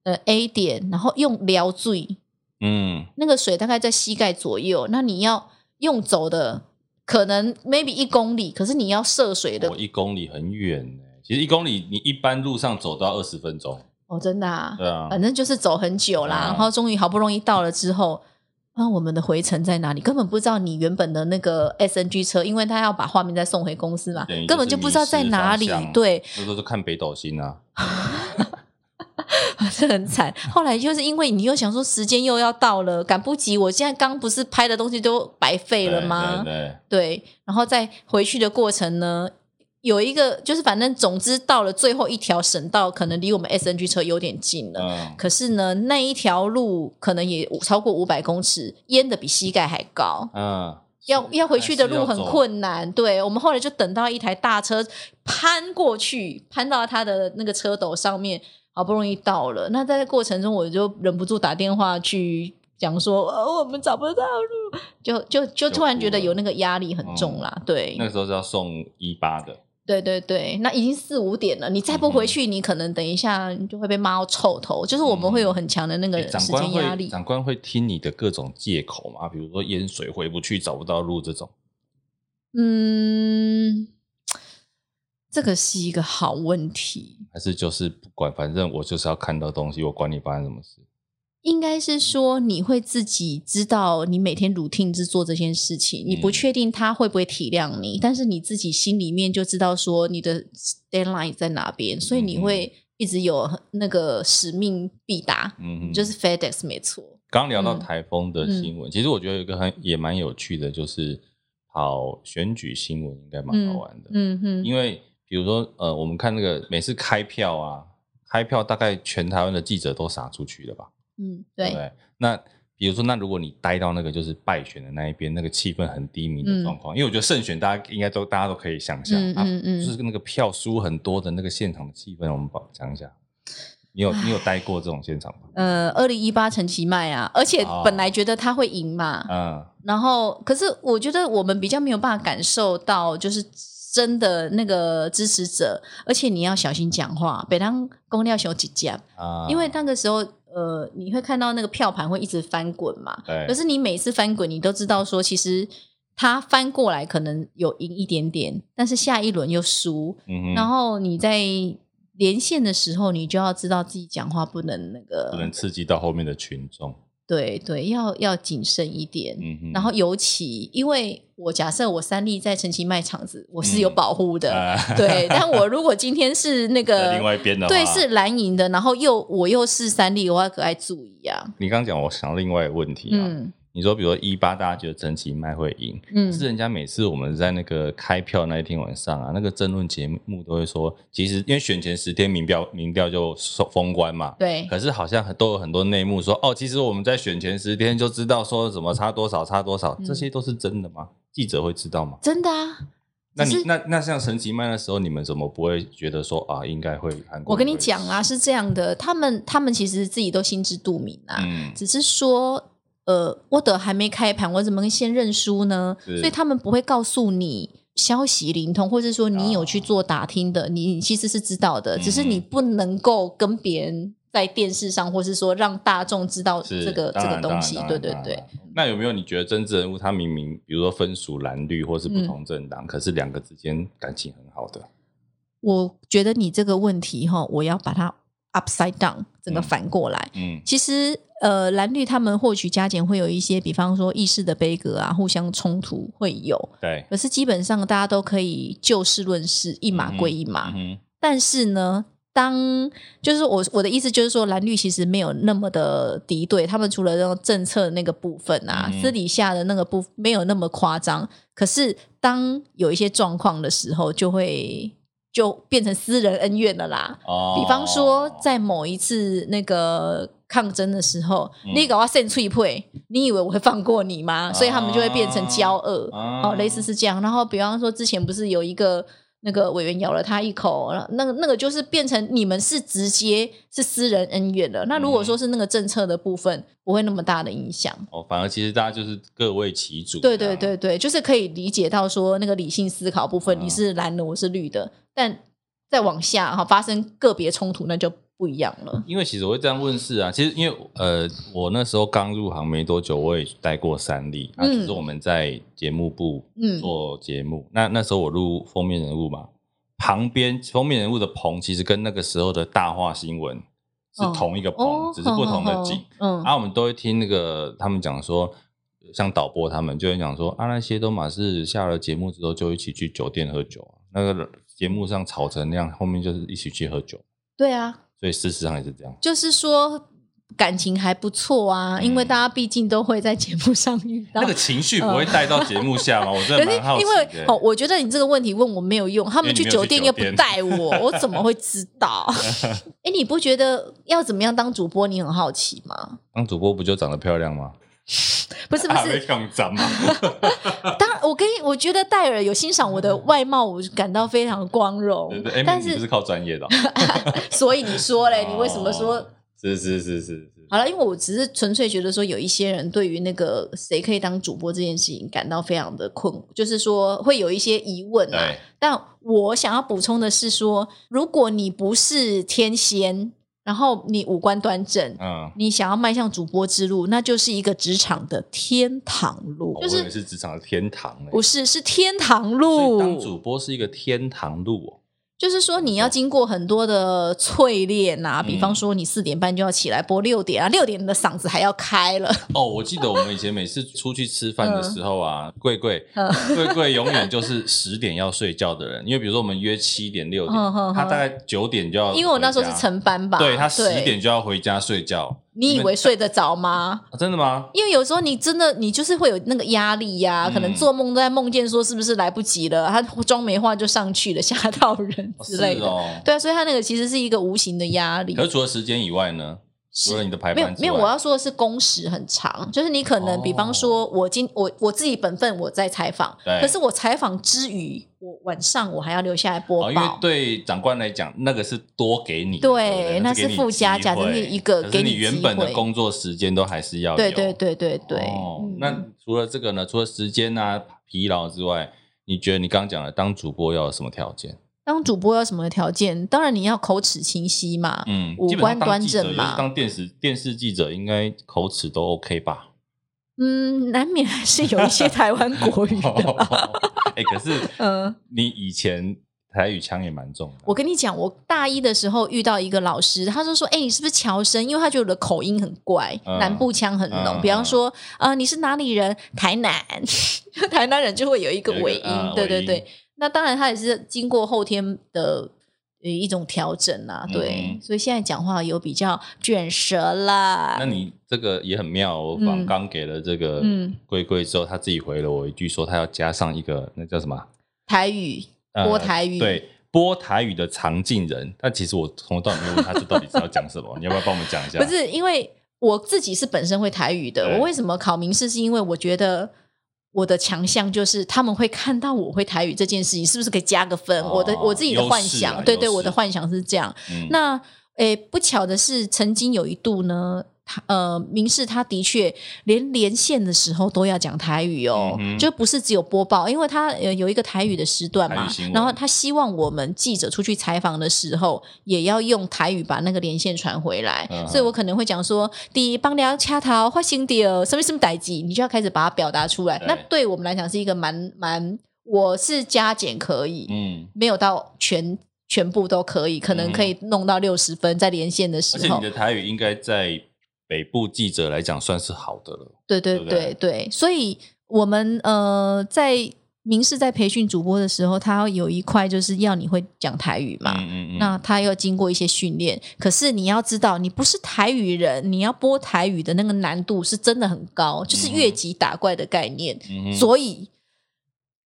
呃 A 点，然后用撩水，嗯，那个水大概在膝盖左右，那你要用走的，可能 maybe 一公里，可是你要涉水的，哦，一公里很远呢。其实一公里你一般路上走都要二十分钟，哦，真的啊，对啊，反正就是走很久啦，然后终于好不容易到了之后。那、啊、我们的回程在哪里？根本不知道你原本的那个 SNG 车，因为他要把画面再送回公司嘛，根本就不知道在哪里。对，那都是看北斗星啊，这很惨。后来就是因为你又想说时间又要到了，赶不及。我现在刚不是拍的东西都白费了吗？对，对，对，对，然后在回去的过程呢？有一个就是，反正总之到了最后一条省道，可能离我们 SNG 车有点近了。嗯、可是呢，那一条路可能也超过五百公尺，淹的比膝盖还高。嗯，要要回去的路很困难。对，我们后来就等到一台大车攀过去，攀到他的那个车斗上面，好不容易到了。那在过程中，我就忍不住打电话去讲说，哦，我们找不到路，就就就突然觉得有那个压力很重啦。嗯、对，那个时候是要送一八的。对对对，那已经四五点了，你再不回去，嗯、你可能等一下你就会被骂到臭头。就是我们会有很强的那个时间压力。长官会，长官会听你的各种借口嘛？比如说淹水回不去，找不到路这种。嗯，这个是一个好问题。还是就是不管，反正我就是要看到东西，我管你发生什么事。应该是说你会自己知道，你每天 routine 是做这件事情，你不确定他会不会体谅你，嗯、但是你自己心里面就知道说你的 deadline 在哪边，所以你会一直有那个使命必达，嗯，就是 FedEx 没错。刚聊到台风的新闻，嗯、其实我觉得有一个很也蛮有趣的，就是跑选举新闻应该蛮好玩的，嗯哼，因为比如说呃，我们看那个每次开票啊，开票大概全台湾的记者都撒出去了吧。嗯，对，对。那比如说，那如果你待到那个就是败选的那一边，那个气氛很低迷的状况，嗯、因为我觉得胜选大家应该都大家都可以想象，嗯嗯，嗯、啊，就是那个票输很多的那个现场的气氛，我们讲一下。你有你有待过这种现场吗？呃，二零一八陈其迈啊，而且本来觉得他会赢嘛，嗯、哦，然后可是我觉得我们比较没有办法感受到，就是真的那个支持者，而且你要小心讲话，北当公料小姐姐啊，因为那个时候。呃，你会看到那个票盘会一直翻滚嘛？对。可是你每次翻滚，你都知道说，其实它翻过来可能有赢一点点，但是下一轮又输。嗯哼。然后你在连线的时候，你就要知道自己讲话不能那个，不能刺激到后面的群众。对对，要要谨慎一点。嗯。然后尤其，因为我假设我三立在陈其卖场子，我是有保护的。嗯啊、对，但我如果今天是那个另外一边的，对，是蓝营的，然后又我又是三立，我要格外注意啊。你刚刚讲，我想另外一个问题啊。嗯你说，比如说一八，大家觉得陈其迈会赢，嗯，是人家每次我们在那个开票那一天晚上啊，那个争论节目都会说，其实因为选前十天民调民调就封关嘛，对，可是好像很都有很多内幕说，哦，其实我们在选前十天就知道说什么差多少差多少，这些都是真的吗？记者会知道吗？真的啊。那你那那像陈其迈的时候，你们怎么不会觉得说啊，应该会？我跟你讲啊，是这样的，他们他们其实自己都心知肚明啊，嗯，只是说。呃，我的还没开盘，我怎么先认输呢？所以他们不会告诉你消息灵通，或者说你有去做打听的，哦、你其实是知道的，嗯、只是你不能够跟别人在电视上，或是说让大众知道这个这个东西。对对对。那有没有你觉得政治人物他明明比如说分属蓝绿或是不同政党，嗯、可是两个之间感情很好的？我觉得你这个问题哈，我要把它 upside down 整个反过来。嗯，其实呃蓝绿他们获取加减会有一些，比方说意识的悲格啊，互相冲突会有。对。可是基本上大家都可以就事论事，一码归一码。嗯。嗯，但是呢，当就是我我的意思就是说，蓝绿其实没有那么的敌对，他们除了那种政策那个部分啊，嗯、私底下的那个部没有那么夸张。可是当有一些状况的时候，就会。就变成私人恩怨了啦。哦，比方说，在某一次那个抗争的时候，嗯、你搞我扇脆配，你以为我会放过你吗？哦、所以他们就会变成交恶，哦，哦，类似是这样。然后，比方说，之前不是有一个。那个委员咬了他一口，那个那个就是变成你们是直接是私人恩怨了。那如果说是那个政策的部分，不会那么大的影响。哦，反而其实大家就是各为其主。对对对对，就是可以理解到说那个理性思考部分，你是蓝的，我是绿的，但再往下哈发生个别冲突，那就。不一样了，因为其实我会这样问事啊。其实因为呃，我那时候刚入行没多久，我也待过三立，那只是我们在节目部做节目。嗯、那那时候我录封面人物嘛，旁边封面人物的棚其实跟那个时候的大话新闻是同一个棚，哦、只是不同的景。嗯，然后、啊、我们都会听那个他们讲说，像导播他们就会讲说啊，那些都嘛是下了节目之后就一起去酒店喝酒啊，那个节目上吵成那样，后面就是一起去喝酒。对啊。所以事实上也是这样，就是说感情还不错啊，嗯、因为大家毕竟都会在节目上遇到，那个情绪不会带到节目下我真的蛮好奇的。因为哦，我觉得你这个问题问我没有用，他们去酒店又不带我，我怎么会知道？哎，你不觉得要怎么样当主播？你很好奇吗？当主播不就长得漂亮吗？不是不是，当然，我跟你，我觉得戴尔有欣赏我的外貌，我感到非常光荣。对对，但是你不是靠专业的，所以你说嘞，你为什么说？是是是是是。好了，因为我只是纯粹觉得说，有一些人对于那个谁可以当主播这件事情感到非常的困，就是说会有一些疑问啊。但我想要补充的是说，如果你不是天仙。然后你五官端正，嗯，你想要迈向主播之路，那就是一个职场的天堂路。就是、哦、是职场的天堂，不是，是天堂路。当主播是一个天堂路哦。就是说，你要经过很多的淬炼啊，比方说，你四点半就要起来播六点啊，六点你的嗓子还要开了。哦，我记得我们以前每次出去吃饭的时候啊，贵贵 贵贵永远就是十点要睡觉的人，因为比如说我们约七点六点，他大概九点就要，因为我那时候是晨班吧，对，他十点就要回家睡觉。你以为睡得着吗？啊，真的吗？因为有时候你真的你就是会有那个压力呀，啊，嗯、可能做梦都在梦见说是不是来不及了，他妆没化就上去了，吓到人之类的。哦哦，对啊，所以他那个其实是一个无形的压力。可是除了时间以外呢？除了你的排班没有，没有，我要说的是工时很长，就是你可能比方说我今我我自己本分我在采访，可是我采访之余，我晚上我还要留下来播报。因为对长官来讲，那个是多给你，对，那是附加价，就是一个给你原本的工作时间都还是要有。对对对对对。哦，那除了这个呢？除了时间啊疲劳之外，你觉得你刚刚讲的当主播要有什么条件？当主播要什么条件？当然你要口齿清晰嘛，嗯，五官端正嘛。当电视电视记者应该口齿都 OK 吧？嗯，难免还是有一些台湾国语的。哎、欸，可是，嗯，你以前台语腔也蛮重的。我跟你讲，我大一的时候遇到一个老师，他就说：“哎、欸，你是不是侨生？因为他觉得我的口音很怪，嗯、南部腔很浓。嗯、比方说，呃，你是哪里人？台南，台南人就会有一个尾音。嗯、对对对。”那当然，他也是经过后天的一种调整啊，对，嗯、所以现在讲话有比较卷舌啦。那你这个也很妙，我刚刚给了这个龟龟之后，嗯、他自己回了我一句，说他要加上一个那叫什么台语播台语，呃、对，播台语的常进人。但其实我从头到尾没有问他这到底是要讲什么，你要不要帮我们讲一下？不是，因为我自己是本身会台语的，对我为什么考民视？是因为我觉得。我的强项就是他们会看到我会台语这件事情，是不是可以加个分？哦、我的我自己的幻想，对对，我的幻想是这样。嗯、那诶，不巧的是，曾经有一度呢，呃，明示他的确连连线的时候都要讲台语哦，嗯、就不是只有播报，因为他有一个台语的时段嘛，然后他希望我们记者出去采访的时候也要用台语把那个连线传回来，嗯、所以我可能会讲说，第一帮聊掐头发生掉什么什么代志，你就要开始把它表达出来。对那对我们来讲是一个蛮蛮，我是加减可以，嗯，没有到全全部都可以，可能可以弄到六十分在连线的时候。而且你的台语应该在。北部记者来讲算是好的了，对对对对，对，所以我们呃在明视在培训主播的时候，他有一块就是要你会讲台语嘛，嗯嗯嗯，那他要经过一些训练，可是你要知道，你不是台语人，你要播台语的那个难度是真的很高，就是越级打怪的概念，嗯、所以。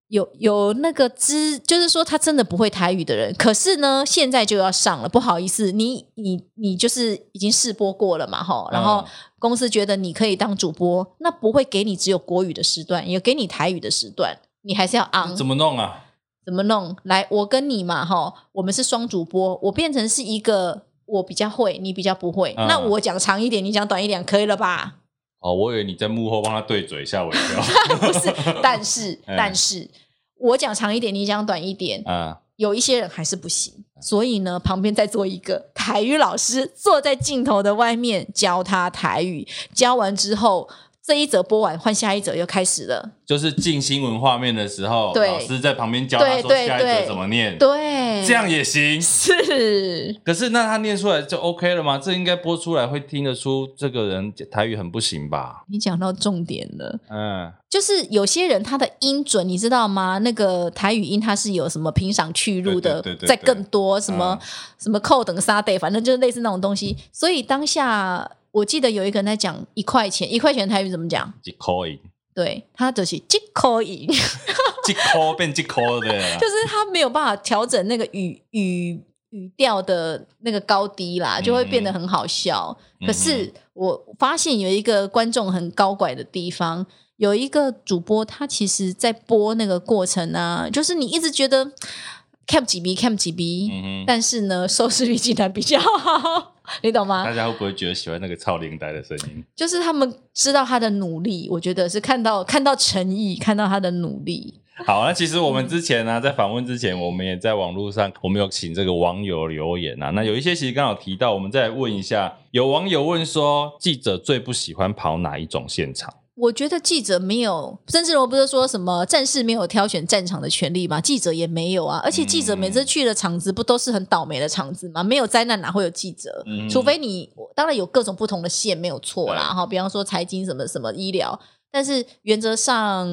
有有那个知，就是说他真的不会台语的人，可是呢，现在就要上了，不好意思，你你你就是已经试播过了嘛，哈，然后公司觉得你可以当主播，那不会给你只有国语的时段，也给你台语的时段，你还是要昂。怎么弄啊？怎么弄？来，我跟你嘛，哈，我们是双主播，我变成是一个我比较会，你比较不会，嗯、那我讲长一点，你讲短一点，可以了吧？哦，我以为你在幕后帮他对嘴，吓我一跳。不是，但是，但是，我讲长一点，你讲短一点，啊，有一些人还是不行。所以呢，旁边再做一个台语老师，坐在镜头的外面教他台语。教完之后。这一则播完，换下一则又开始了。就是进新闻画面的时候，老师在旁边教他说下一则怎么念。对，对这样也行。是。可是那他念出来就 OK 了吗？这应该播出来会听得出这个人台语很不行吧？你讲到重点了。嗯，就是有些人他的音准你知道吗？那个台语音他是有什么平赏去入的，在更多什么、嗯、什么扣等沙对，反正就是类似那种东西。所以当下。我记得有一个人在讲一块钱，一块钱台语怎么讲？一块。对，他就是一块，一块变一块的，就是他没有办法调整那个语语语调的那个高低啦，就会变得很好笑。嗯、可是我发现有一个观众很高拐的地方，有一个主播，他其实在播那个过程啊，就是你一直觉得。cap 几 b cap，几 b，但是呢，收视率竟然比较好，你懂吗？大家会不会觉得喜欢那个超龄呆的声音？就是他们知道他的努力，我觉得是看到看到诚意，看到他的努力。好，那其实我们之前呢、啊，在访问之前，我们也在网络上，我们有请这个网友留言啊。那有一些其实刚好提到，我们再来问一下，有网友问说，记者最不喜欢跑哪一种现场？我觉得记者没有，甚至我不是说什么战士没有挑选战场的权利吗？记者也没有啊。而且记者每次去的场子不都是很倒霉的场子吗？没有灾难哪会有记者？嗯、除非你当然有各种不同的线没有错啦，哈，比方说财经什么什么医疗，但是原则上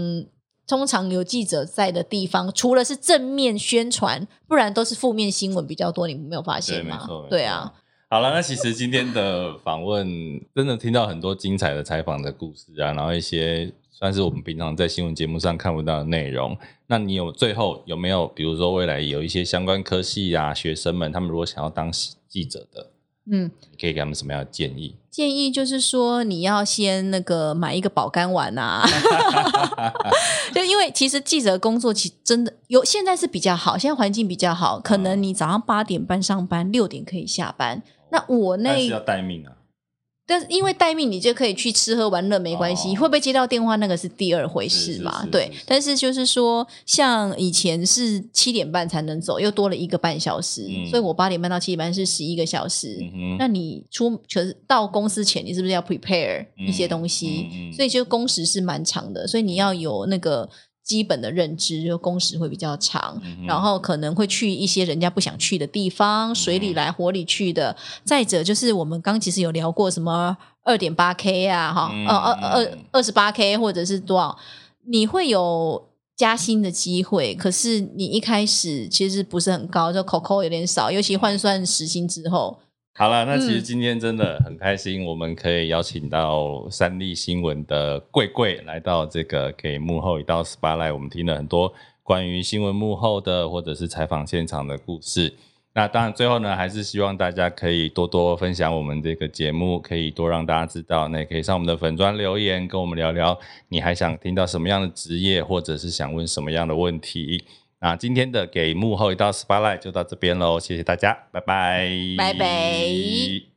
通常有记者在的地方，除了是正面宣传，不然都是负面新闻比较多。你没有发现吗？对，对啊。好了，那其实今天的访问真的听到很多精彩的采访的故事啊，然后一些算是我们平常在新闻节目上看不到的内容。那你有最后有没有，比如说未来有一些相关科系啊，学生们他们如果想要当记者的，嗯，你可以给他们什么样的建议？建议就是说你要先那个买一个保肝丸啊，就因为其实记者工作其实真的有现在是比较好，现在环境比较好，可能你早上八点半上班，六点可以下班。那我那是要待命啊，但是因为待命，你就可以去吃喝玩乐，没关系。哦、会不会接到电话，那个是第二回事嘛？对。但是就是说，像以前是七点半才能走，又多了一个半小时，嗯、所以我八点半到七点半是十一个小时。嗯、那你出可是到公司前，你是不是要 prepare 一些东西？所以就工时是蛮长的，所以你要有那个。基本的认知，就工时会比较长，嗯、然后可能会去一些人家不想去的地方，水里来火里去的。再者就是我们刚其实有聊过什么二点八 K 啊，哈、嗯，呃二二二十八 K 或者是多少，你会有加薪的机会，可是你一开始其实不是很高，就口口有点少，尤其换算时薪之后。好了，那其实今天真的很开心，我们可以邀请到三立新闻的贵贵来到这个给幕后一道 spotlight，我们听了很多关于新闻幕后的或者是采访现场的故事。那当然最后呢，还是希望大家可以多多分享我们这个节目，可以多让大家知道。那也可以上我们的粉专留言，跟我们聊聊你还想听到什么样的职业，或者是想问什么样的问题。那今天的给幕后一道 spotlight 就到这边喽，谢谢大家，拜拜，拜拜。